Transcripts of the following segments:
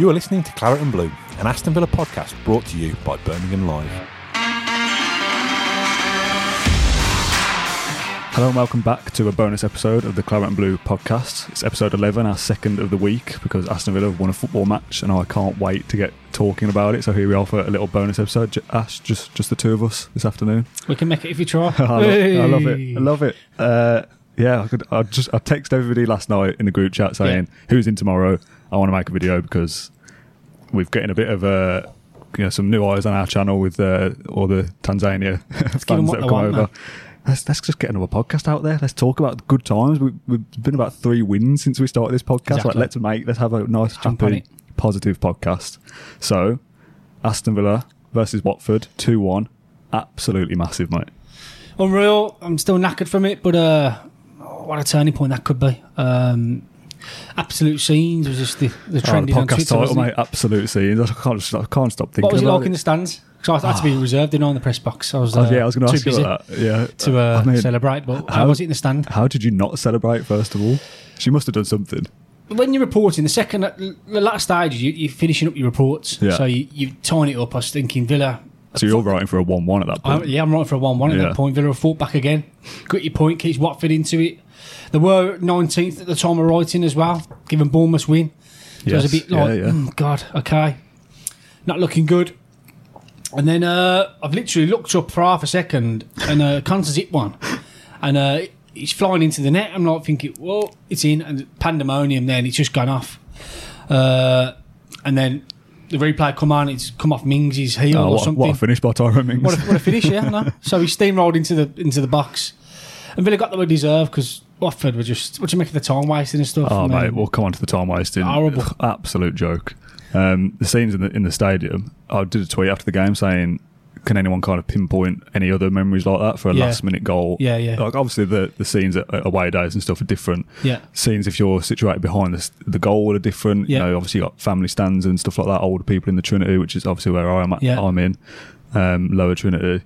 You are listening to Claret and Blue, an Aston Villa podcast brought to you by Birmingham Live. Hello and welcome back to a bonus episode of the Claret and Blue podcast. It's episode 11, our second of the week, because Aston Villa have won a football match and I can't wait to get talking about it. So here we are for a little bonus episode. J- Ash, just just the two of us this afternoon. We can make it if you try. I, love, I love it. I love it. Uh, yeah, I could. I just I text everybody last night in the group chat saying who's in tomorrow. I want to make a video because we've getting a bit of uh, you know some new eyes on our channel with uh, all the Tanzania fans that have come over. man. Let's, let's just get another podcast out there. Let's talk about good times. We, we've been about three wins since we started this podcast. Like, let's make let's have a nice, Jump happy, positive podcast. So, Aston Villa versus Watford, two one, absolutely massive, mate. Unreal. I'm still knackered from it, but uh, what a turning point that could be. Um, absolute scenes was just the, the Oh, trending the on podcast Twitter. title, mate. Absolute scenes. I can't, just, I can't stop thinking What was it like in the stands? Because I had to be reserved in on the press box. I was, Oh, uh, yeah, I was going to too ask you about that. Yeah, to uh, I mean, celebrate. But how, was it in the stand? How did you not celebrate? First of all, she must have done something. when you're reporting, the second, the last stage, you, you're finishing up your reports. Yeah. So you, you're tying it up. I was thinking Villa. So you're writing for a one-one at that point. yeah, I'm writing for a 1 1 at Yeah. that point. Villa have fought back again. Got your point, keeps Watford into it. They were 19th at the time of writing as well, given Bournemouth win. So it was a bit like, yeah, yeah. "Mm, God, okay. Not looking good. And then uh, I've literally looked up for half a second and uh, Konsa's hit one. And uh, he's flying into the net. I'm not thinking, well, it's in. And pandemonium then, it's just gone off. Uh, and then the replay come on, it's come off Mings' heel Oh, or what, something. what a finish by Tyrone Mings. What a, what a finish, yeah. Know. So he steamrolled into the into the box, and Villa got the way deserved because Watford were just what do you make of the time wasting and stuff. oh, I mean, mate, we'll come on to the time wasting. Horrible. Absolute joke. Um, the scenes in the in the stadium. I did a tweet after the game saying, "Can anyone kind of pinpoint any other memories like that for a Yeah. last-minute goal?" Yeah, yeah. Like obviously the the scenes at at away days and stuff are different. Yeah. Scenes if you're situated behind the the goal are different. Yeah. You know, obviously you got family stands and stuff like that. Older people in the Trinity, which is obviously where I'm at, Yeah. I'm in. Um, lower Trinity.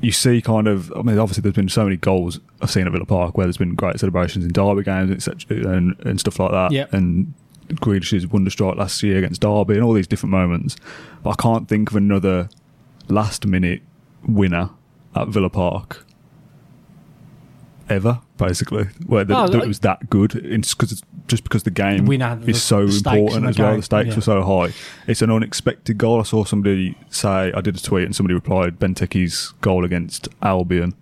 You see kind of I mean obviously there's been so many goals I've seen at Villa Park where there's been great celebrations in derby games etc and, and stuff like that Yep. and Grealish's wonder strike last year against Derby and all these different moments but I can't think of another last minute winner at Villa Park ever basically where the, Oh, like- it was that good it's because it's just because the game the- is so the important the as well the stakes yeah. were so high it's an unexpected goal I saw somebody say I did a tweet and somebody replied Benteke's goal against Albion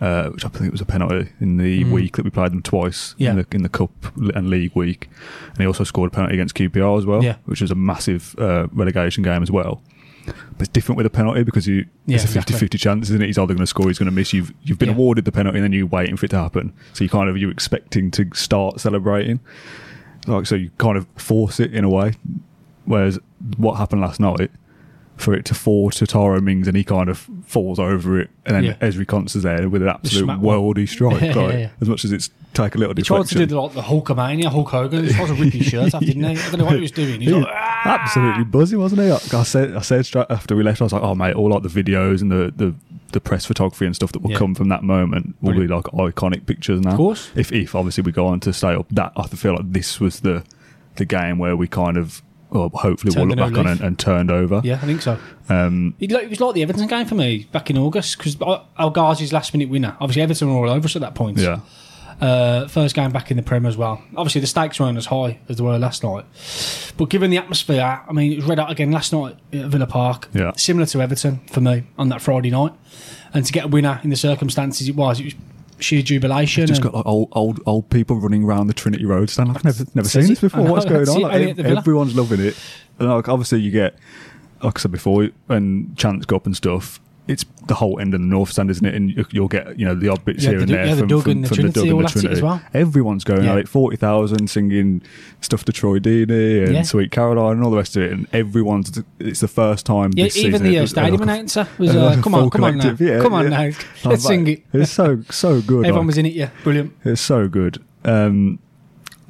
uh, which I think was a penalty in the week that we played them twice Mm. Yeah. in, the, in the cup and league week and he also scored a penalty against QPR as well Yeah. which was a massive uh, relegation game as well but it's different with a penalty because you Yeah, it's a 50-50 exactly. chance isn't it? He's either going to score he's going to miss. You've you've been Yeah. awarded the penalty and then you're waiting for it to happen. So you kind of you're expecting to start celebrating. Like so you kind of force it in a way. Whereas what happened last night for it to fall to Tyrone Mings and he kind of falls over it and then Yeah. Ezri Konsa's there with an absolute worldy strike Yeah, like, yeah, as much as it's take a little He tried to do the, like the Hulkamania, Hulk Hogan. He tried to rip his shirt off, didn't he? I don't know what he was doing. Like, "Ah!" absolutely buzzy, wasn't he? I I said, I said straight after we left, I was like, "Oh mate, all like the videos and the, the, the press photography and stuff that will Yeah. come from that moment will be like iconic pictures now." Of course. If if obviously we go on to stay up, that I feel like this was the the game where we kind of, well, hopefully we'll look a back on and, and turned over. yeah, I think so. Um, It it was like the Everton game for me back in August because El Ghazi's last minute winner. Obviously, Everton were all over us at that point. yeah. Uh, first game back in the Prem as well. Obviously, the stakes weren't as high as they were last night. But given the atmosphere, I mean, it was red out again last night at Villa Park. Yeah. Similar to Everton for me on that Friday night. And to get a winner in the circumstances it was, it was sheer jubilation. Just and- got like old old old people running around the Trinity Road stand. I've never never seen this before. Know, What's going on? Like, only ev- at the Villa. everyone's loving it. And like obviously you get like I said before, when chants go up and stuff, it's the whole end of the north stand, isn't it? And you- you'll get you know the odd bits Yeah, here the and there yeah, the from, from, and the from Trinity, the and the it as well. Everyone's going Yeah. at it, forty thousand, singing stuff to Troy Deeney and Yeah. Sweet Caroline and all the rest of it. And everyone's it's the first time. Yeah, this even season the uh, stadium like announcer was, like uh, come on, come on now, come on now, let's sing it. It's so so good. Everyone like. was in it, yeah, brilliant. It's so good. Um,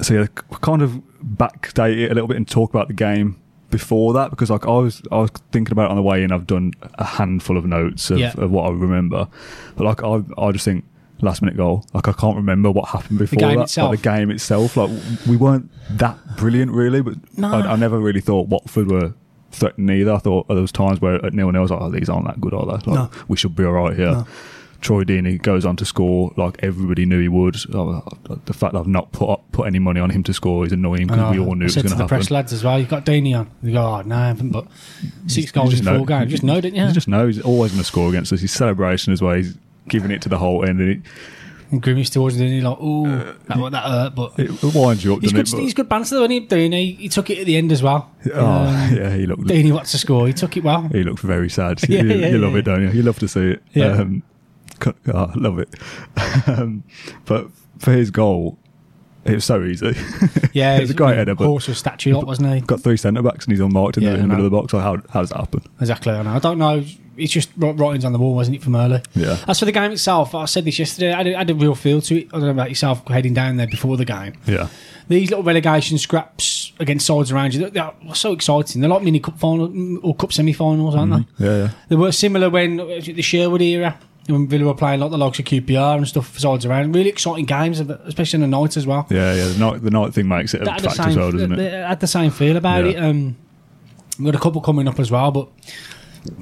so yeah, kind of backdate it a little bit and talk about the game before that because like I was I was thinking about it on the way in. I've done a handful of notes of, Yeah. of what I remember, but like I I just think last minute goal. Like I can't remember what happened before game that. itself. Like the game itself. Like we weren't that brilliant really, but No. I, I never really thought Watford were. threatened either. I thought there was times where at nil nil I was like, oh, these aren't that good, are they? Like, No. we should be all right here. No. Troy Deeney goes on to score like everybody knew he would. Oh, the fact that I've not put up, put any money on him to score is annoying because we all knew I it was going to to happen. press lads as well, you've got Deeney on. They go, oh, no, I haven't, but six goals in know- four games. You just know, didn't you? You just know he's always going to score against us. His celebration as well. He's giving it to the whole end, and it, and towards the end, like, oh, that, that hurt, but it winds you up. he's good, it? he's good banter though, isn't he? He took it at the end as well. Oh, Um, yeah, he looked. Deeney, what's the score? He took it well. He looked very sad. Yeah, you yeah, you love yeah. it, don't you? You love to see it. Yeah. Um, oh, I love it. um, but for his goal, it was so easy. Yeah, it was a great header, but horse of statue, lot, wasn't he? got three centre backs and he's unmarked in, Yeah, the, in the middle of the box. Like, how, how does that happen? Exactly, I know. I don't know. It's just wri- writings on the wall, wasn't it, from early? Yeah. As for the game itself, I said this yesterday. I had, a- I had a real feel to it. I don't know about yourself heading down there before the game. Yeah. These little relegation scraps against sides around you, they are so exciting. They're like mini cup final or cup semi-finals, aren't they? Yeah, yeah. They were similar when was the Sherwood era, Villa were playing like the likes of QPR and stuff for sides around. Really exciting games, especially in the night as well. Yeah, yeah. The night, the night thing makes it a They had the fact same, as well, doesn't it? had the same feel about Yeah. it. Um, we've got a couple coming up as well, but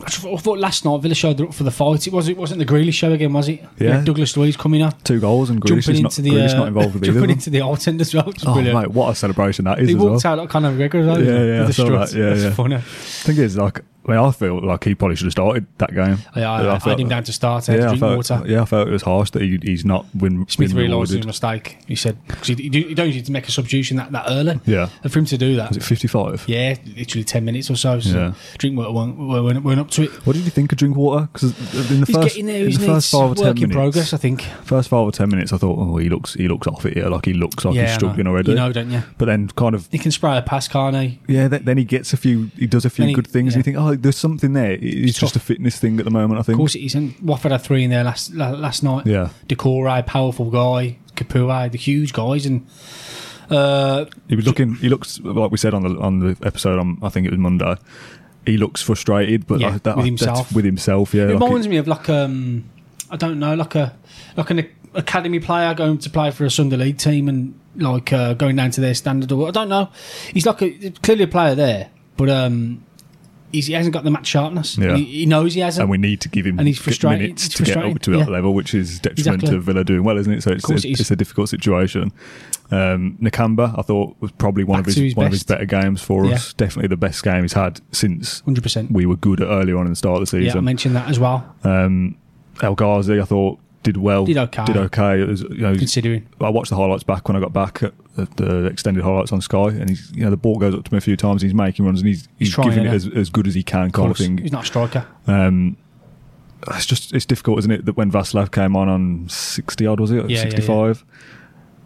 I thought last night Villa showed up for the fight. It was it wasn't the Grealish show again, was it? Yeah. With Douglas Luiz coming up, Two goals and Grealish jumping is not, into the uh, not involved with jumping into the Holte End as well. Which Oh, brilliant. mate, what a celebration that is he as walked well. out like Conor McGregor as well. Yeah, yeah, I that. Yeah, It's yeah. funny. thing is, like, I mean, I feel like he probably should have started that game. Yeah, I, I, felt- had him down to start. I yeah, I drink felt, water. yeah, I felt it was harsh that he, he's not win, Smith realised his mistake. He said because you, don't need to make a substitution that, that early. Yeah. And for him to do that, Was it 55? yeah, literally ten minutes or so. so Yeah. Drinkwater weren't, weren't, weren't up to it. What did you think of Drinkwater? Because in the He's first, getting there. in the first five or ten minutes, progress, I think. first five or ten minutes, I thought, oh, he looks, he looks off it here. Like he looks like yeah, he's I struggling already. You know, don't you? But then, kind of, He can spray a pass, can't he? yeah. Then, then he gets a few, he does a few he- good things. And you think, oh, there's something there. It's just a fitness thing at the moment. I think. Of course it is. And Watford had three in there last last night. Yeah. Doucouré, powerful guy. Capoue, the huge guys, and uh, He was looking. He looks like we said on the on the episode. On I think it was Monday. He looks frustrated, but Yeah, that, with himself. With himself, yeah. it like reminds me of like um, I don't know, like a like an academy player going to play for a Sunday League team and like uh, going down to their standard. Or I don't know. He's like a clearly a player there, but um, he hasn't got the match sharpness. Yeah. He, he knows he hasn't. and we need to give him And he's frustrated. minutes It's to get up to that yeah. level, which is detriment Exactly. to Villa doing well, isn't it? So it's, a, it it's a difficult situation. Um, Nakamba, I thought, was probably one Back of his, his one of his better games for Yeah. us. Definitely the best game he's had since Hundred percent. we were good at earlier on in the start of the season. Yeah, I mentioned that as well. um, El Ghazi, I thought, did well. Did okay. Did okay. Was, you know, Considering I watched the highlights back when I got back at at the extended highlights on Sky, and he's you know the ball goes up to him a few times. He's making runs and he's he's, He's trying, giving it as, as good as he can, kind of course, thing. he's not a striker. Um, it's just it's difficult, isn't it? That when Vassilev came on on sixty odd was it Yeah, yeah, sixty five.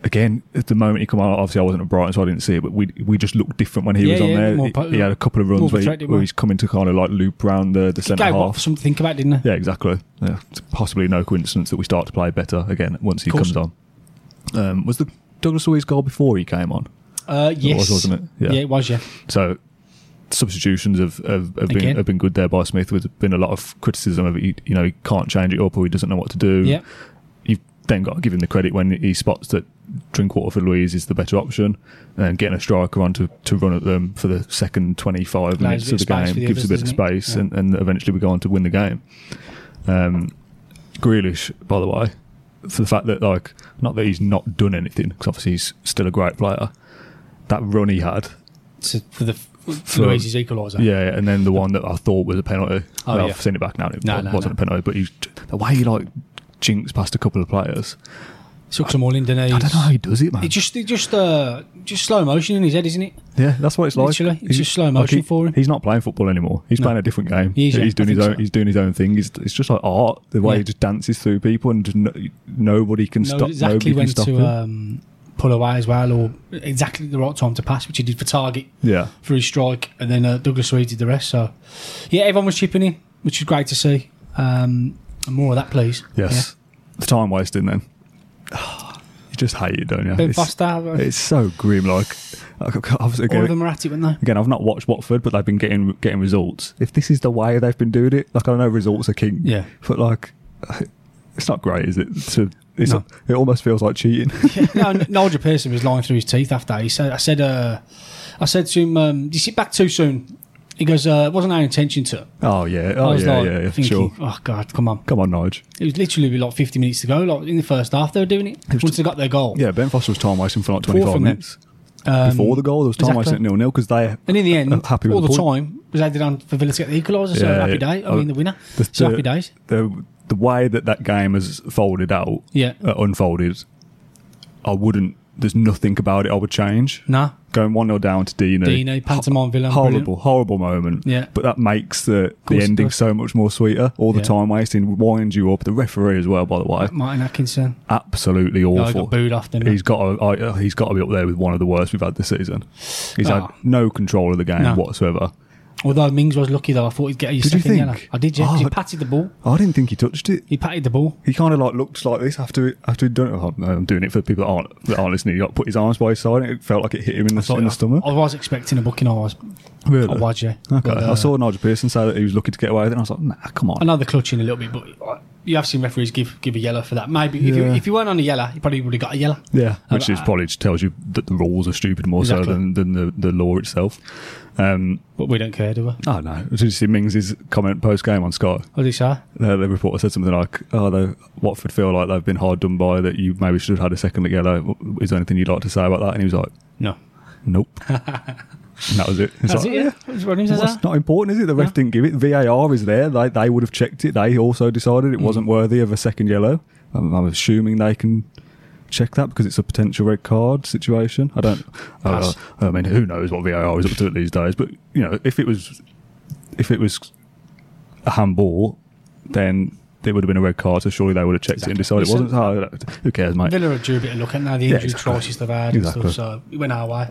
Again, at the moment he come on, obviously I wasn't at Brighton, so I didn't see it. But we we just looked different when he Yeah, was on yeah, there. He, he had a couple of runs where, he, where he's coming to kind of like loop round the, the centre half. Something to think about, didn't he? Yeah, exactly. Yeah, it's possibly no coincidence that we start to play better again once he comes on. Um, was the Douglas Luiz goal before he came on? Uh, yes, was, wasn't it? Yeah. Yeah. it was. Yeah, So substitutions have, have, have been have been good there by Smith. There's been a lot of criticism of it. He, you know, he can't change it up or he doesn't know what to do. yeah. You've then got to give him the credit when he spots that Drinkwater for Luiz is the better option, and getting a striker on to, to run at them for the second 25 minutes of the game the gives a bit of space, Yeah. and, and eventually we go on to win the game. Um, Grealish, by the way, for the fact that like not that he's not done anything because obviously he's still a great player. That run he had, So for the For- Luiz's equaliser. yeah, and then the one that I thought was a penalty. Oh, Well, yeah. I've seen it back now. and It No, no, wasn't no. a penalty, but he's, the way he like jinks past a couple of players. Took some all in, didn't he? I don't know how he does it, man. It just, just, uh, just slow motion in his head, isn't it? yeah, that's what it's like. Literally, it's He- just slow motion he- for him. He's not playing football anymore. He's No. playing a different game. He is, yeah, he's doing his think own. so. He's doing his own thing. It's, it's just like art. The way Yeah. he just dances through people and just no, nobody can Knows stop. exactly nobody when can stop to him. um, pull away as well, or exactly the right time to pass, which he did for Targett yeah, for his strike, and then uh, Douglas Reed did the rest. So, yeah, everyone was chipping in, which is great to see. Um, more of that, please. yes. The time wasting then. you just hate it, don't you? Yeah. It's- It's so grim. Like, obviously, all of again, them are at it, weren't they? again, I've not watched Watford, but they've been getting getting results. If this is the way they've been doing it, like I know results are king. Yeah. but like, it's not great, is it? To it's No. it almost feels like cheating. no, N- Nigel Pearson was lying through his teeth after. He said, "I said, uh, I said to him, um, you sit back too soon?" He goes, uh, "It wasn't our intention to." oh yeah, I oh was yeah, like, yeah, yeah, thinking, sure. "Oh God, come on!" Come on, Nige. It was literally like 50 minutes to go. Like in the first half, they were doing it. was Once they got their goal, Yeah, Ben Foster was time wasting for like 25 minutes um, before the goal. There was time exactly. wasting at nil nil because they And in the end, happy all the, the time was added on for Villa to get the equaliser. So Yeah, happy yeah. day. I mean, the winner. the- so happy days. the the way that that game has folded out, Yeah. uh, unfolded, I wouldn't. There's nothing about it I would change. Nah, Going one 0 down to Dino, Dino, pantomime villain, horrible, brilliant. horrible moment. Yeah. but that makes the the ending so much more sweeter. All the Yeah. time wasting winds you up. The referee as well, by the way, Martin Atkinson. absolutely awful. got booed off, didn't he? He's got to, I, uh, he's got to be up there with one of the worst we've had this season. He's Oh. had no control of the game No. whatsoever. Although Mings was lucky though, I thought he'd get a Did second yellow. I did, yeah. 'cause he Oh. patted the ball. I didn't think he touched it. He patted the ball. He kind of like looked like this after after he'd done it. Oh, I'm doing it for people that aren't that aren't listening. He like put his arms by his side. And it felt like it hit him in the, in the stomach. I was expecting a booking. I was. Really? I was, yeah. Okay. But, uh, I saw Nigel Pearson say that he was looking to get away with it. And I was like, Nah, come on. I know they're clutching a little bit, but uh, you have seen referees give give a yellow for that. Maybe if, you, if you weren't on a yellow, you probably would have got a yellow. Yeah, which Uh, is probably just tells you that the rules are stupid more Exactly. so than, than the, the law itself. Um, But we don't care, do we? oh no! Did you see Mings' comment post game on Sky? What did he say? Uh, the reporter said something like, "Oh, the Watford feel like they've been hard done by. That you maybe should have had a second yellow. Is there anything you'd like to say about that?" And he was like, No. "Nope." and that was it. It's That's like, it, yeah. He Well, that. it's not important, is it? The ref No. didn't give it. VAR is there. They, they would have checked it. They also decided Mm. it wasn't worthy of a second yellow. I'm, I'm assuming they can check that because it's a potential red card situation. I don't. Uh, I mean, who knows what VAR is up to these days? But you know, if it was, if it was a handball, then it would have been a red card. So surely they would have checked it and decided it wasn't. Oh, who cares, mate? Villa due a bit of luck at now. The Yeah, injury exactly. crisis they've had Exactly. and stuff, so it went our way.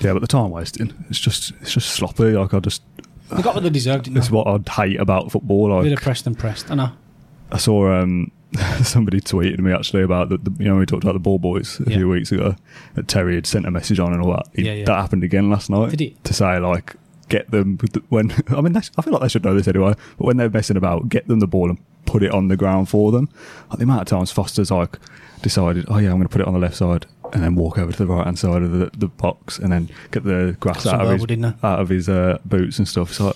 Yeah, but the time wasting, it's just, it's just sloppy. Like I just, They got what they deserved, it's they? what I'd hate about football. Like Villa pressed and pressed. I know. I saw um, somebody tweeted me actually about the, the you know we talked about the ball boys a Yeah. few weeks ago that Terry had sent a message on and all that. He- Yeah, yeah. That happened again last night. Did it? To say like get them when I mean I feel like they should know this anyway. But when they're messing about, get them the ball and put it on the ground for them. Like the amount of times Foster's like decided, oh yeah, I'm going to put it on the left side and then walk over to the right hand side of the, the box and then get the grass Got out of his, verbal, didn't they? out of his uh, boots and stuff. So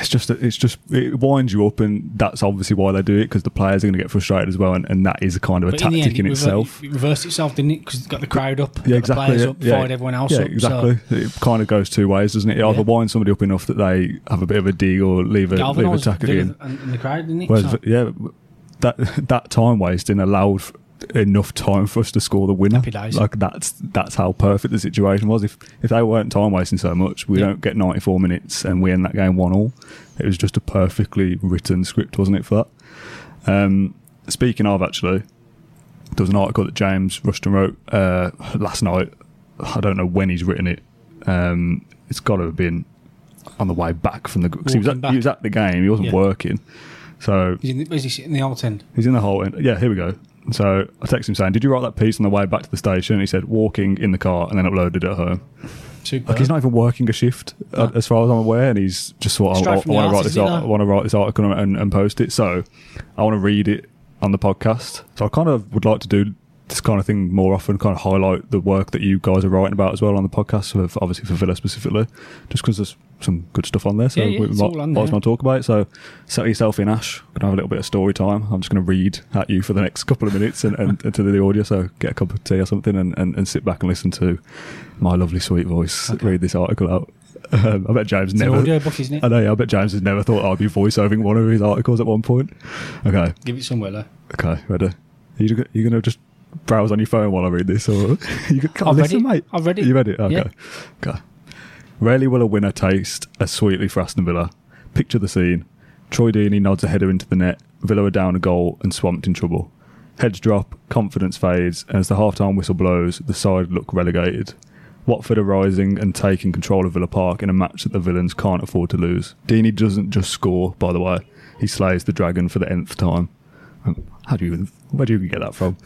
it's just it's just it winds you up, and that's obviously why they do it because the players are going to get frustrated as well, and, and that is a kind of a But in tactic end, in, it, itself. it reversed itself, didn't it? Because it got the crowd up, Yeah, exactly. the players yeah, up, yeah. everyone else yeah, up. exactly. So It kind of goes two ways, doesn't it? It either Yeah. winds somebody up enough that they have a bit of a dig or leave a leave a tackle in. and, and the crowd, didn't it? Whereas, So, yeah, that that time wasting allowed f- enough time for us to score the winner. Happy days. Like that's that's how perfect the situation was. If if they weren't time wasting so much, we Yeah. don't get ninety four minutes and we end that game one all. It was just a perfectly written script, wasn't it? For that. Um, speaking of, actually, there was an article that James Rushton wrote uh, last night. I don't know when he's written it. Um, it's got to have been on the way back from the. Cause he, was at, he was at the game. He wasn't Yeah. working. So he's in the, where's he sitting in the Holte End? He's in the hole. end. Yeah, here we go. So I texted him saying, "Did you write that piece on the way back to the station?" And he said, "Walking in the car and then uploaded it at home." Super. Like he's not even working a shift, uh, as far as I'm aware, and he's just thought, Straight "I, I the want to write this. Art- I want to write this article and, and post it." So I want to read it on the podcast. So I kind of would like to do this kind of thing more often, kind of highlight the work that you guys are writing about as well on the podcast, for- obviously for Villa specifically, just because there's some good stuff on there. So Yeah, yeah, we might, might as well talk about it. So settle yourself in, Ash. We're gonna have a little bit of story time. I'm just going to read at you for the next couple of minutes and, and, and to the audio. So get a cup of tea or something and, and, and sit back and listen to my lovely sweet voice read this article out. Um, I bet James It's never. book? I know. Yeah, I bet James has never thought I'd be voiceovering one of his articles at one point. Okay, Give it somewhere, though. okay, ready. you go- you gonna just browse on your phone while I read this, or you go, I've read listen, it. mate? I've read it. You read it? Okay. Yeah. Okay. Rarely will a winner taste as sweetly for Aston Villa. Picture the scene. Troy Deeney nods a header into the net. Villa are down a goal and swamped in trouble. Heads drop, confidence fades, and as the half-time whistle blows, the side look relegated. Watford are rising and taking control of Villa Park in a match that the villains can't afford to lose. Deeney doesn't just score, by the way. He slays the dragon for the nth time. Um, How do you even, where do you get that from?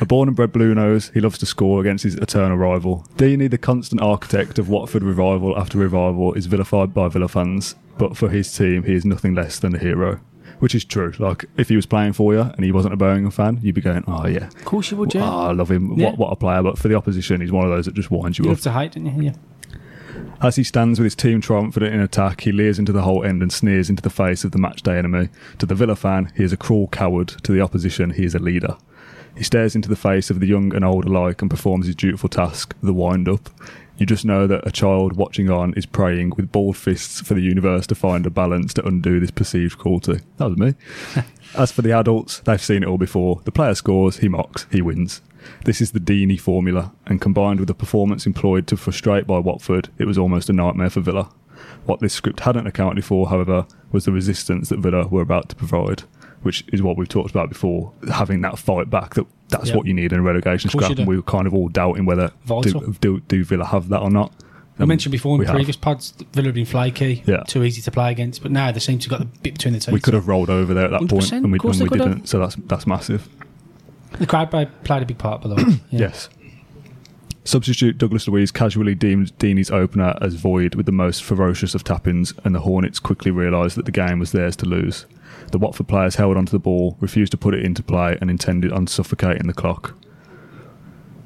A born and bred blue nose, he loves to score against his eternal rival. Deeney, the constant architect of Watford revival after revival, is vilified by Villa fans, but for his team, he is nothing less than a hero. Which is true. Like, if he was playing for you and he wasn't a Birmingham fan, you'd be going, oh, yeah. Of course you would, yeah. Oh, I love him. Yeah. What, what a player. But for the opposition, he's one of those that just winds you you up. to hate, don't you? Yeah. As he stands with his team triumphant in attack, he leers into the Holte End and sneers into the face of the matchday enemy. To the Villa fan, he is a cruel coward. To the opposition, he is a leader. He stares into the face of the young and old alike and performs his dutiful task, the wind up. You just know that a child watching on is praying with balled fists for the universe to find a balance to undo this perceived cruelty. That was me. As for the adults, they've seen it all before. The player scores, he mocks, he wins. This is the Deeney formula, and combined with the performance employed to frustrate by Watford, it was almost a nightmare for Villa. What this script hadn't accounted for, however, was the resistance that Villa were about to provide, which is what we've talked about before. Having that fight back, that that's Yep. what you need in a relegation scrap, and we were kind of all doubting whether do, do, do Villa have that or not. I Um, mentioned before in we have. previous pods, Villa have been flaky, Yeah. too easy to play against, but now they seem to have got the bit between the teeth. We could have rolled over there at that and we, and we could have. didn't. So that's that's massive. The crowd play- played a big part, by the way. Yeah. Yes. Substitute Douglas Luiz casually deemed Deeney's opener as void with the most ferocious of tappings, and the Hornets quickly realised that the game was theirs to lose. The Watford players held onto the ball, refused to put it into play, and intended on suffocating the clock.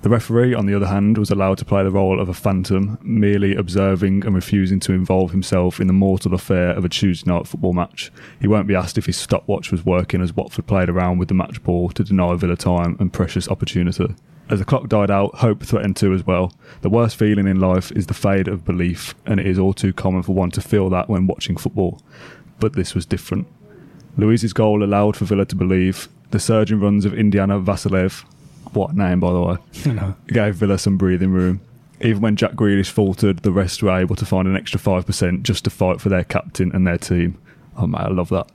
The referee, on the other hand, was allowed to play the role of a phantom, merely observing and refusing to involve himself in the mortal affair of a Tuesday night football match. He won't be asked if his stopwatch was working as Watford played around with the match ball to deny Villa time and precious opportunity. As the clock died out, hope threatened too as well. The worst feeling in life is the fade of belief, and it is all too common for one to feel that when watching football. But this was different. Luiz's goal allowed for Villa to believe. The surging runs of Indiana Vassilev, what name by the way, know. gave Villa some breathing room. Even when Jack Grealish faltered, the rest were able to find an extra 5% just to fight for their captain and their team. Oh man, I love that.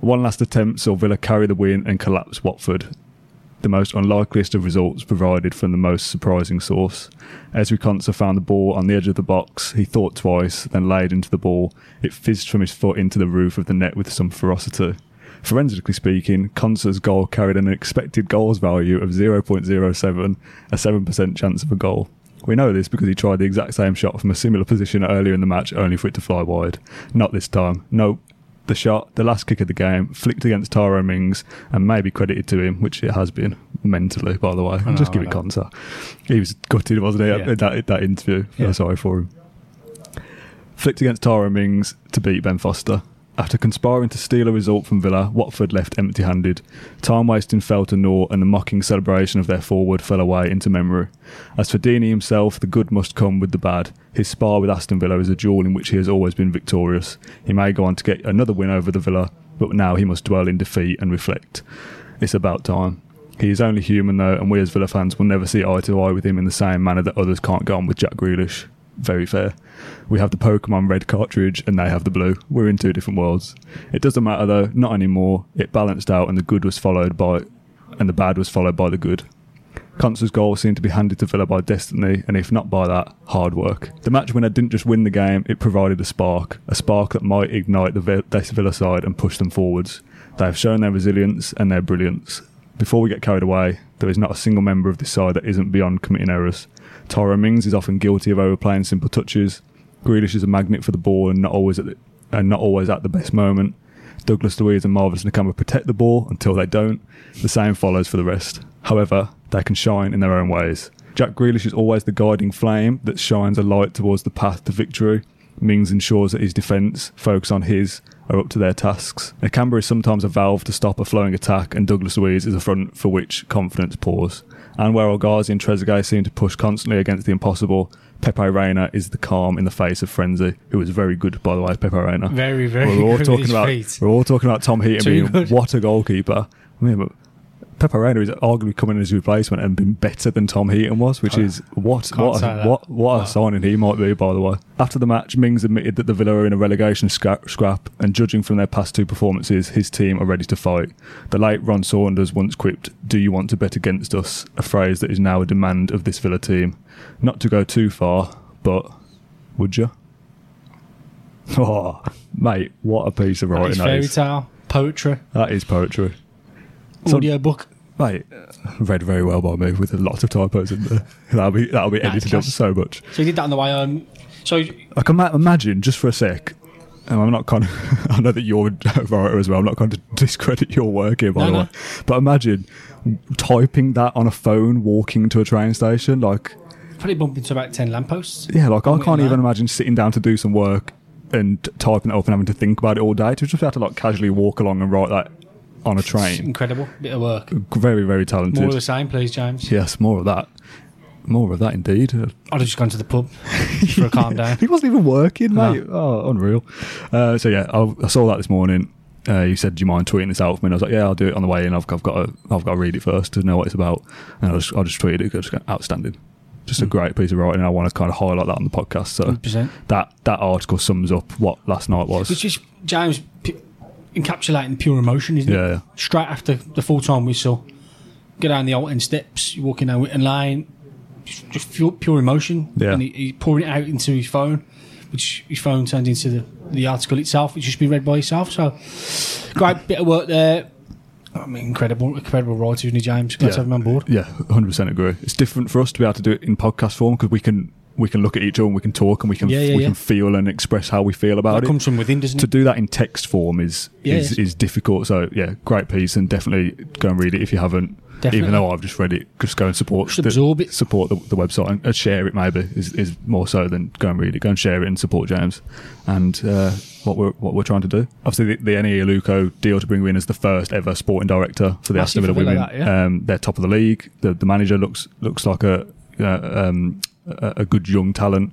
One last attempt saw Villa carry the win and collapse Watford. The most unlikeliest of results provided from the most surprising source. Ezri Konsa found the ball on the edge of the box. He thought twice, then laid into the ball. It fizzed from his foot into the roof of the net with some ferocity. Forensically speaking, Konsa's goal carried an expected goals value of 0.07, a 7% chance of a goal. We know this because he tried the exact same shot from a similar position earlier in the match, only for it to fly wide. Not this time. Nope. The shot, the last kick of the game, flicked against Tyrone Mings and may be credited to him, which it has been mentally, by the way. know, Just give it. Konsa. He was gutted, wasn't he, Yeah. at that, that interview? Yeah. sorry for him flicked against Tyrone Mings to beat Ben Foster. After conspiring to steal a result from Villa, Watford left empty handed. Time wasting fell to naught, and the mocking celebration of their forward fell away into memory. As for Deeney himself, the good must come with the bad. His spar with Aston Villa is a duel in which he has always been victorious. He may go on to get another win over the Villa, but now he must dwell in defeat and reflect. It's about time. He is only human though, and we as Villa fans will never see eye to eye with him in the same manner that others can't go on with Jack Grealish. Very fair. We have the Pokemon red cartridge and they have the blue. We're in two different worlds. It doesn't matter though, not anymore. It balanced out and the good was followed by and the bad was followed by the good. Konsa's goal seemed to be handed to Villa by destiny, and if not by that, hard work. The match winner didn't just win the game, it provided a spark. A spark that might ignite the Villa side and push them forwards. They have shown their resilience and their brilliance. Before we get carried away, there is not a single member of this side that isn't beyond committing errors. Tyrone Mings is often guilty of overplaying simple touches. Grealish is a magnet for the ball and not always at the, and not always at the best moment. Douglas Luiz and Marvelous Nakamba protect the ball until they don't. The same follows for the rest. However, they can shine in their own ways. Jack Grealish is always the guiding flame that shines a light towards the path to victory. Mings ensures that his defence, focus on his, are up to their tasks. Nakamba is sometimes a valve to stop a flowing attack, and Douglas Luiz is a front for which confidence pours. And where El Ghazi and Trezeguet seem to push constantly against the impossible, Pepe Reina is the calm in the face of frenzy, who was very good, by the way, Pepe Reina. Very, very we're all good talking about feet. we're all talking about Tom Heaton Too being good. what a goalkeeper. I mean, but Pepe Reina is arguably coming in as a replacement and been better than Tom Heaton was, which oh, is what what a, what what a signing he might be. By the way, after the match, Mings admitted that the Villa are in a relegation scrap, scrap, and judging from their past two performances, his team are ready to fight. The late Ron Saunders once quipped, "Do you want to bet against us?" A phrase that is now a demand of this Villa team. Not to go too far, but would you? Oh, mate, what a piece of writing is that fairy tale, poetry, That is poetry. Audio book. Mate, read very well by me with lots of typos in there. That'll be that'll be Nah, edited up class. so much. So you did that on the way home. So I can ma- imagine just for a sec. And I'm not kind of. I know that you're a writer as well. I'm not going to discredit your work here, by No, the no. way. But imagine typing that on a phone, walking to a train station. Like, probably bump into about ten lampposts. yeah, like I can't even imagine sitting down to do some work and typing it up and having to think about it all day. To just have to like casually walk along and write that on a It's train. incredible bit of work. Very, very talented. More of the same, please, James. Yes, more of that. More of that indeed. I'd have just gone to the pub for a calm down. He wasn't even working, No. mate. Oh, unreal. Uh, so yeah, I, I saw that this morning. Uh, you said, "Do you mind tweeting this out for me?" And I was like, "Yeah, I'll do it on the way in. I've, I've got to, I've got to read it first to know what it's about." And I just, I just tweeted it. It's outstanding. Just a Hmm. great piece of writing. I want to kind of highlight that on the podcast. So 100%. that that article sums up what last night was. Which is James encapsulating pure emotion, isn't Yeah, it? yeah. Straight after the full time whistle, get down the Alton steps, you're walking down Witton Lane, just, just pure, pure emotion. Yeah. And he, he's pouring it out into his phone, which his phone turns into the, the article itself, which just been read by yourself. So, great bit of work there. I mean, incredible, incredible writer, isn't he, James? Glad Yeah. to have him on board. Yeah, hundred percent agree. It's different for us to be able to do it in podcast form because we can we can look at each other and we can talk and we can Yeah, yeah, we yeah. can feel and express how we feel about That it. comes from within, doesn't to it? do that in text form is is, is difficult. So yeah, great piece and definitely go and read it if you haven't. Definitely. Even though I've just read it, just go and support Just absorb it. support the, the website and, and share it. Maybe is, is more so than go and read it. Go and share it and support James and uh, what we're what we're trying to do. Obviously, the, the Eni Aluko deal to bring her in as the first ever sporting director for the Aston Villa women. that, yeah. um, they're top of the league. The, the manager looks looks like a uh, um, a, a good young talent.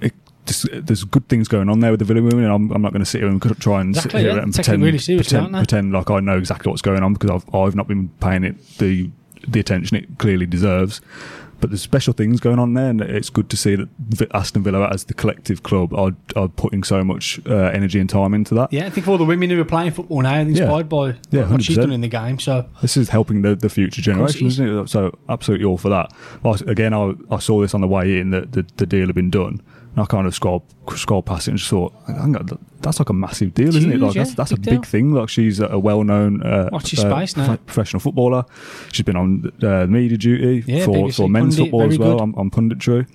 It, just, there's good things going on there with the Villa women, and I'm, I'm not going to sit here and try and Exactly, sit here yeah. and Take pretend, really seriously, pretend, pretend like I know exactly what's going on because I've I've not been paying it the the attention it clearly deserves. But there's special things going on there, and it's good to see that Aston Villa, as the collective club, are, are putting so much uh, energy and time into that. Yeah, I think of all the women who are playing football now, and inspired by Yeah, what she's 100%. done in the game. So, This is helping the, the future generation, is. isn't it? So absolutely all for that. Well, again, I, I saw this on the way in that the, the deal had been done, and I kind of scrolled scrolled past it and just thought, hang on, that's like a massive deal, isn't it? Like yeah, that's that's a big big deal. thing. Like she's a, a well known uh, your space now. professional footballer. She's been on uh, media duty Yeah, for, BBC for men's pundit, football as well on, on punditry.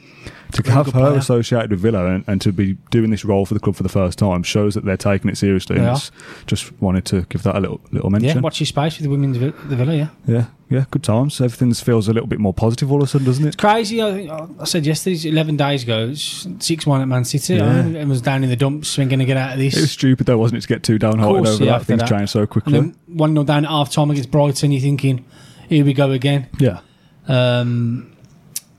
To Very have her player. associated with Villa and, and to be doing this role for the club for the first time shows that they're taking it seriously. They and just wanted to give that a little little mention. yeah, watch your space with the women's the Villa, yeah. Yeah, yeah, good times. Everything feels a little bit more positive all of a sudden, doesn't it? It's crazy. I, I said yesterday, it's 11 days ago, 6 1 at Man City. Yeah. I think Everyone's down in the dumps. We're going to get out of this. It was stupid though, wasn't it, to get too downhearted course, over yeah, that? after Things that. changed so and quickly. then 1 0 down at half time against Brighton, you're thinking, here we go again. yeah, Um,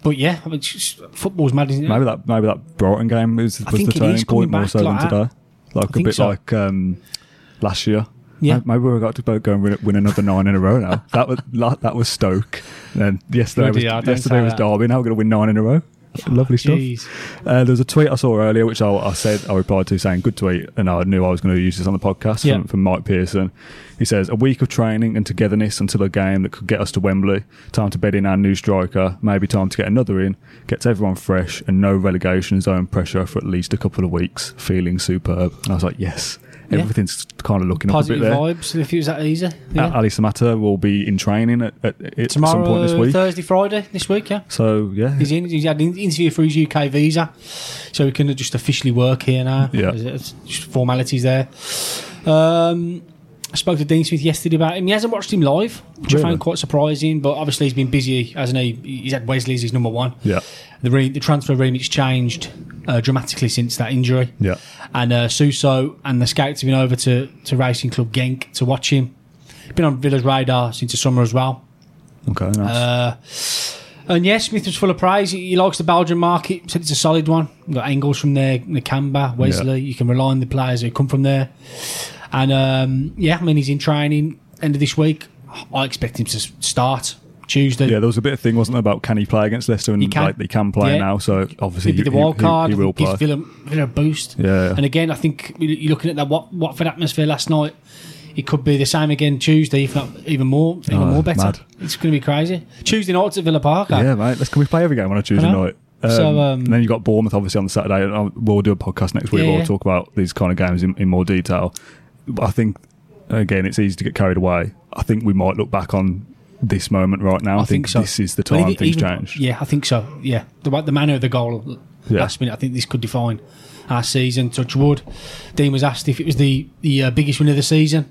but yeah, I mean, football's mad, isn't it? maybe that maybe that Brighton game was, was the turning point more so like than today. Like a bit so. like um, last year. Yeah. Maybe we've got to go go and win, win another nine in a row now. that was that was Stoke. And then yesterday Bloody was hell, yesterday was. Derby. Now we're going to win nine in a row. Lovely stuff. Uh, there was a tweet I saw earlier, which I, I said I replied to saying "good tweet," and I knew I was going to use this on the podcast from, from Mike Pearson. He says, "A week of training and togetherness until a game that could get us to Wembley. Time to bed in our new striker. Maybe time to get another in. Gets everyone fresh and no relegation zone pressure for at least a couple of weeks. Feeling superb." And I was like, "Yes." Yeah. Everything's kind of looking Positive up a bit there. vibes if it was that easy. Yeah. Ali Samatta will be in training at, at, at some point this week. Thursday, Friday, this week, yeah. So yeah, He's in. He's had an interview for his UK visa, so he can just officially work here now. Yeah. Formalities there. Um, I spoke to Dean Smith yesterday about him. He hasn't watched him live, which I Really? found quite surprising. But obviously, he's been busy, hasn't he? He's had Wesley as his number one. yeah, The re- the transfer remit's changed uh, dramatically since that injury. yeah. And uh, Suso and the scouts have been over to, to Racing Club Genk to watch him. Been on Villa's radar since the summer as well. Okay, nice. Uh, and yes, Smith was full of praise. He, likes the Belgian market. Said it's a solid one. We've got Engels from there, Nakamba, Wesley. You can rely on the players who come from there. And um, yeah, I mean he's in training end of this week. I expect him to start Tuesday. Yeah, there was a bit of thing, wasn't there, about can he play against Leicester and He can. like they can play Yeah. now. So obviously He'd be the he- wild he- card. He, I will play. gives Villa, Villa a boost. Yeah. And again, I think you're looking at that Wat- Watford atmosphere last night. It could be the same again Tuesday, if not even more, even Oh, more better. mad. It's going to be crazy. Tuesday night at Villa Park. Yeah, mate. Let's can we play every game on a Tuesday night? Um, So, um, and then you've got Bournemouth obviously on the Saturday. and We'll do a podcast next week. Yeah, where. We'll talk about these kind of games in, in more detail. But I think again, it's easy to get carried away. I think we might look back on this moment right now. I, I think so. this is the time things even- change. Yeah, I think so. Yeah, the the manner of the goal Yeah. last minute. I think this could define our season. Touch wood. Dean was asked if it was the the uh, biggest win of the season.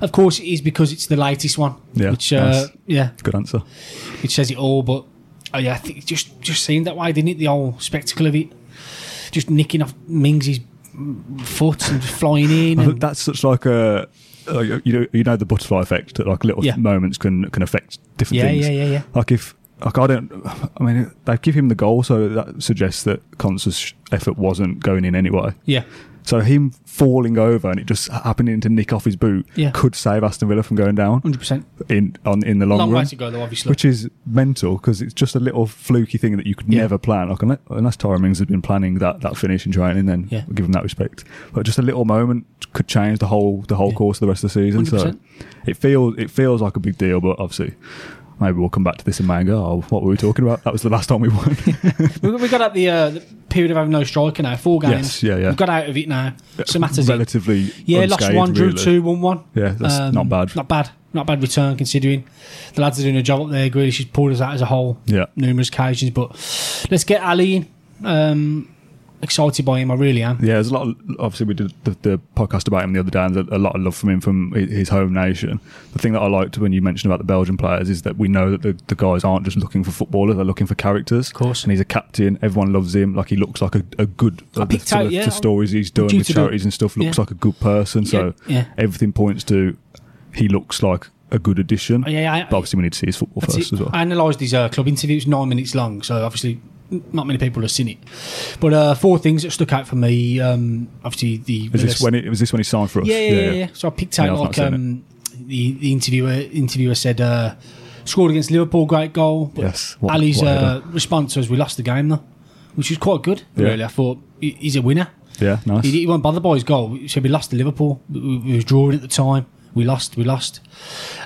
Of course, it is because it's the latest one. Yeah, which uh, nice. yeah, Good answer. which says it all. But oh yeah, I think it just just seemed that way, didn't it? The whole spectacle of it, just nicking off Mings's foot and flying in. And, that's such like a Oh, like, you know you know the butterfly effect that like little Yeah. moments can can affect different yeah, things. yeah, yeah, yeah. Like if like I don't, I mean they give him the goal, so that suggests that Konsa's effort wasn't going in anyway. Yeah, So him falling over and it just happening to nick off his boot Yeah. could save Aston Villa from going down hundred percent. in on in the long, Long run. way to go though, obviously. Which is mental because it's just a little fluky thing that you could Yeah. never plan. Like unless, unless Mings had been planning that, that finish in training, then Yeah. we'll give him that respect. But just a little moment could change the whole the whole Yeah. course of the rest of the season. So 100%. it feels it feels like a big deal, but obviously maybe we'll come back to this in May and go, oh, what were we talking about? That was the last time we won. We got out the, uh, the period of having no striker now, four games. Yes, yeah, yeah. We've got out of it now. So matters it. Relatively Yeah, lost one, drew really. two, won one. Um, Yeah, that's not bad. Not bad. Not bad return considering the lads are doing a job up there. Grealish has pulled us out as a whole. Yeah. Numerous occasions, but let's get Ali in. Um, excited by him, I really am. Yeah, there's a lot. Of, obviously, we did the, the podcast about him the other day, and there's a, lot of love from him from his home nation. The thing that I liked when you mentioned about the Belgian players is that we know that the, the guys aren't just looking for footballers; they're looking for characters. Of course. and he's a captain. Everyone loves him. Like he looks like a, a good. I Like the, picked some out, of the yeah, stories he's due with the- charities and stuff looks yeah. like a good person. So Yeah, yeah. everything points to he looks like a good addition. Yeah, I- but obviously we need to see his football first it. as well. I analysed his uh, club interview. it's nine minutes long, so obviously not many people have seen it. But uh, four things that stuck out for me. Um, obviously, the Is this when it was this when he signed for us? Yeah, yeah, yeah. yeah. So I picked out Yeah, like um, the the interviewer interviewer said uh, scored against Liverpool, great goal. But Yes, what- Ali's what uh, response was we lost the game though, which was quite good. Yeah. Really, I thought he's a winner. Yeah, nice. He, he bothered by his goal. He said we lost to Liverpool. We, we, we was drawing at the time. We lost. We lost.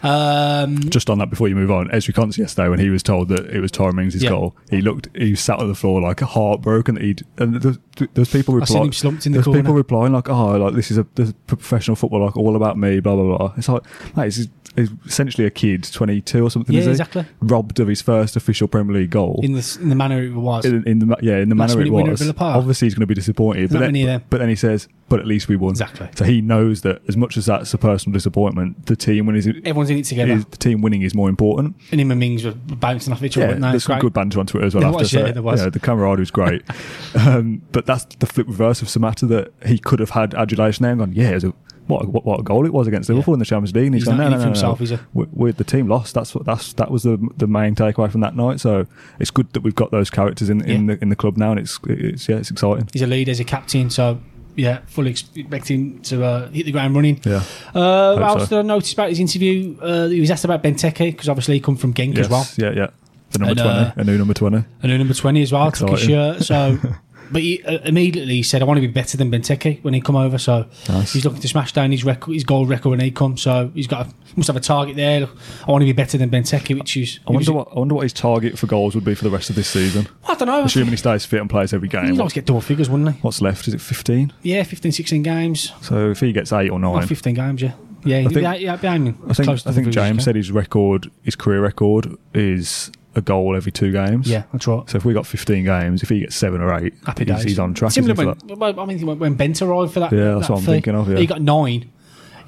Um, just on that before you move on, Ezri Konsa yesterday when he was told that it was Tyrone Mings' Yeah. goal, he looked, he sat on the floor like heartbroken. That he'd and there's, there's people replying, him slumped in the there's corner. people replying like, oh, like this is a this is professional football, like all about me, blah blah blah. It's like, mate, he's, he's essentially a kid, 22 or something. Yeah, is he? exactly. Robbed of his first official Premier League goal. in the in the manner it was. in, in the yeah in the Last manner it minute winner at was. Obviously, he's going to be disappointed. But then, but then he says, "But at least we won." Exactly. So he knows that as much as that's a personal disappointment, the team winning is, Everyone's in it together. is the team winning is more important. and him and Mings were bouncing off each other. Yeah, weren't there's some great. good banter on Twitter as well. There after, was, so, yeah, there was. the camaraderie was great. um, but that's the flip reverse of Samatta that he could have had adulation there and gone, yeah, a, what, a- what, what a goal it was against Liverpool in the Champions League. And he's, He's gone, no, no, no, no, himself, he's a- we, we, the team lost. That's what that's that was the the main takeaway from that night. So it's good that we've got those characters in, in Yeah. the in the club now, and it's it's yeah, it's exciting. He's a leader, he's a captain, so yeah, fully expecting to uh, hit the ground running. Yeah. Uh, what else so. did I notice about his interview? Uh, he was asked about Benteke because obviously he come from Genk Yes. as well, Yeah. Yeah. The number And, twenty, uh, a new number twenty. A new number twenty as well. Took his shirt, so. But he uh, immediately he said, "I want to be better than Benteke when he come over." So Nice. he's looking to smash down his record, his goal record when he comes. So he's got a, must have a target there. I want to be better than Benteke, which is I wonder what I wonder what his target for goals would be for the rest of this season. I don't know. Assuming he stays fit and plays every game, He'd always get double figures, wouldn't he? What's left? Is it fifteen? Yeah, 15, 16 games. So if he gets eight or nine, Oh, 15 games, yeah. Yeah, he'd think- be, yeah, be aiming I think I think James said his record, his career record, is a goal every two games. Yeah, that's right. So if we got 15 games, if he gets seven or eight, Happy he's, days. he's on track. Similar when, I mean, when- Bent arrived for that. Yeah, that's that what I'm fee. thinking of, yeah. He got nine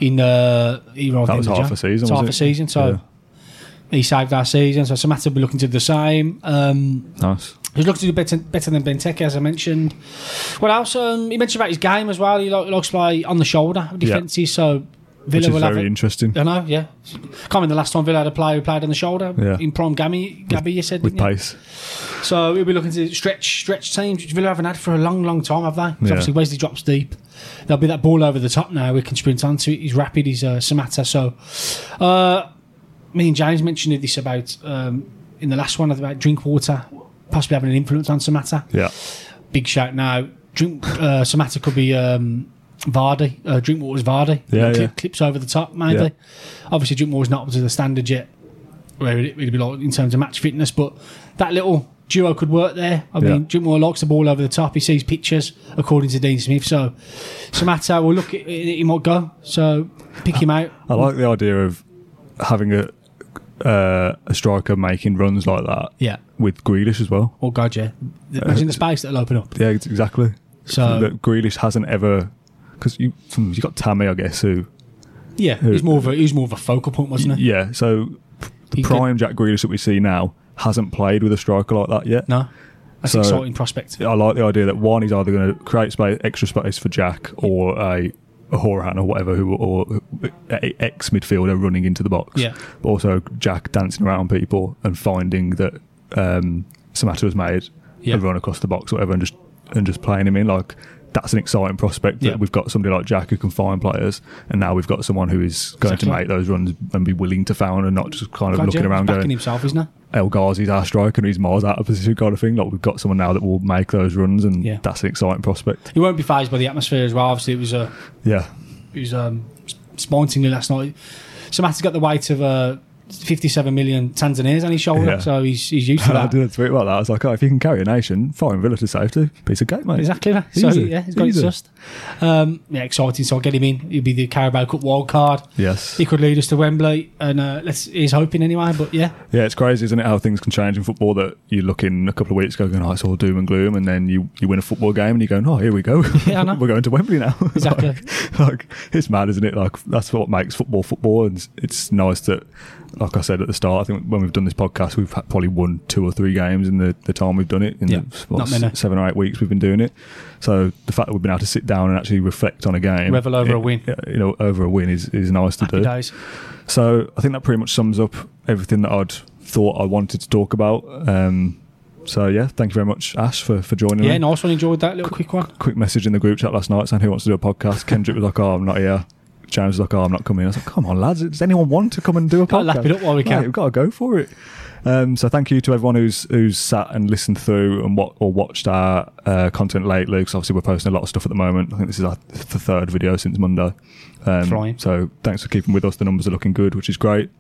in. Uh, he arrived That was the half a season, It's half it? a season, so Yeah. he saved our season. So Samatta will be looking to do the same. Um, Nice. he's looking to do better, better than Benteke, as I mentioned. What else? Um, he mentioned about his game as well. He li- likes to play on the shoulder defences. So Which is very interesting. I know, yeah. Can't remember the last time Villa had a player who played on the shoulder Yeah. in prime Gabby. Gabby, you said, With didn't you? pace. So we'll be looking to stretch stretch teams, which Villa haven't had for a long, long time, have they? Yeah. Obviously, Wesley drops deep. There'll be that ball over the top now. We can sprint onto it. He's rapid. He's uh, Samatta. So uh, me and James mentioned this about um, in the last one about Drinkwater possibly having an influence on Samatta. Yeah. Big shout now. Drink uh, Samatta could be um, Vardy. Uh, Drinkwater's Vardy. Yeah, yeah. Clips over the top, maybe. Yeah. Obviously, Drinkwater's not up to the standard yet, where it would be like in terms of match fitness, but that little duo could work there. I Yeah. mean, Drinkwater likes the ball over the top. He sees pictures, according to Dean Smith. So, Samatta will look at it, he might go. So, pick him out. I like the idea of having a uh, a striker making runs like that Yeah. with Grealish as well. Oh, God, yeah. Imagine the space that'll open up. Yeah, exactly. So- that Grealish hasn't ever because you you got Tammy, I guess, who Yeah, he's more of a, he's more of a focal point, wasn't he? yeah. So the He could- prime Jack Grealish that we see now hasn't played with a striker like that yet. No. That's So- an exciting prospect. I like the idea that one, he's either going to create space, extra space for Jack or a, a Hourihane or whatever, who or ex midfielder running into the box. Yeah. But also Jack dancing around people and finding that um, Samatta has made Yeah. a run across the box, or whatever, and just and just playing him in like. That's an exciting prospect that Yeah. we've got somebody like Jack who can find players, and now we've got someone who is going Exactly. to make those runs and be willing to found and not just kind of looking around he's going, himself, isn't he? El Ghazi's our striker and he's miles out of position kind of thing. Like we've got someone now that will make those runs and Yeah. that's an exciting prospect. He won't be phased by the atmosphere as well. Obviously, it was a Yeah. it was um, spontaneously last night. Samatta's got the weight of uh, 57 million Tanzanians on his shoulder, Yeah. so he's, he's used to that. I did a tweet about that. I was like, oh, if you can carry a nation, fire Villa to safety, piece of cake, mate. Exactly. That. So Easy. yeah, he's got Easy. it just. Um, yeah, exciting. So I'll get him in. He'll be the Carabao Cup wild card. Yes. He could lead us to Wembley, and uh, let's. He's hoping anyway. But yeah, Yeah, it's crazy, isn't it, how things can change in football that you look in a couple of weeks ago going, oh, it's all doom and gloom, and then you, you win a football game and you go, oh, here we go. Yeah, I know. We're going to Wembley now. Exactly. like, like, it's mad, isn't it? Like, that's what makes football football, and it's, it's nice that, like I said at the start, I think when we've done this podcast, we've probably won two or three games in the, the time we've done it, in Yeah, the what, seven or eight weeks we've been doing it. So the fact that we've been able to sit down and actually reflect on a game, Revel over it- a win. you know, over a win is, is nice to happy do. days. So I think that pretty much sums up everything that I'd thought I wanted to talk about. Um, so yeah, thank you very much, Ash, for, for joining Yeah, nice one. Enjoyed that little quick one. Quick message in the group chat last night saying who wants to do a podcast. Kendrick was like, "Oh, I'm not here." James was like, "Oh, I'm not coming." I was like, "Come on, lads! Does anyone want to come and do a podcast? lap it up while we can. Mate, we've got to go for it." Um, so thank you to everyone who's who's sat and listened through and what or watched our uh, content lately. Because obviously we're posting a lot of stuff at the moment. I think this is our th- the third video since Monday. Um, So thanks for keeping with us. The numbers are looking good, which is great.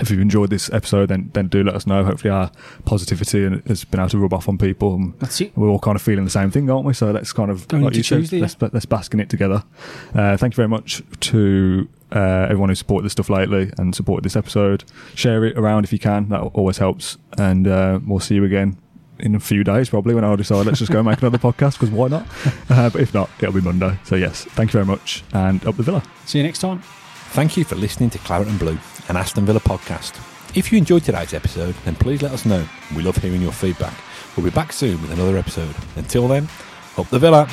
If you've enjoyed this episode, then then do let us know. Hopefully, our positivity has been able to rub off on people. And That's it. We're all kind of feeling the same thing, aren't we? So let's kind of Going like into you said, Tuesday, let's, let's bask in it together. Uh, thank you very much to uh, everyone who supported this stuff lately and supported this episode. Share it around if you can. That always helps. And uh, we'll see you again in a few days, probably when I'll decide let's just go make another podcast because why not? Uh, but if not, it'll be Monday. So yes, thank you very much, and up the villa. See you next time. Thank you for listening to Claret and Blue, an Aston Villa podcast. If you enjoyed today's episode, then please let us know. We love hearing your feedback. We'll be back soon with another episode. Until then, up the Villa.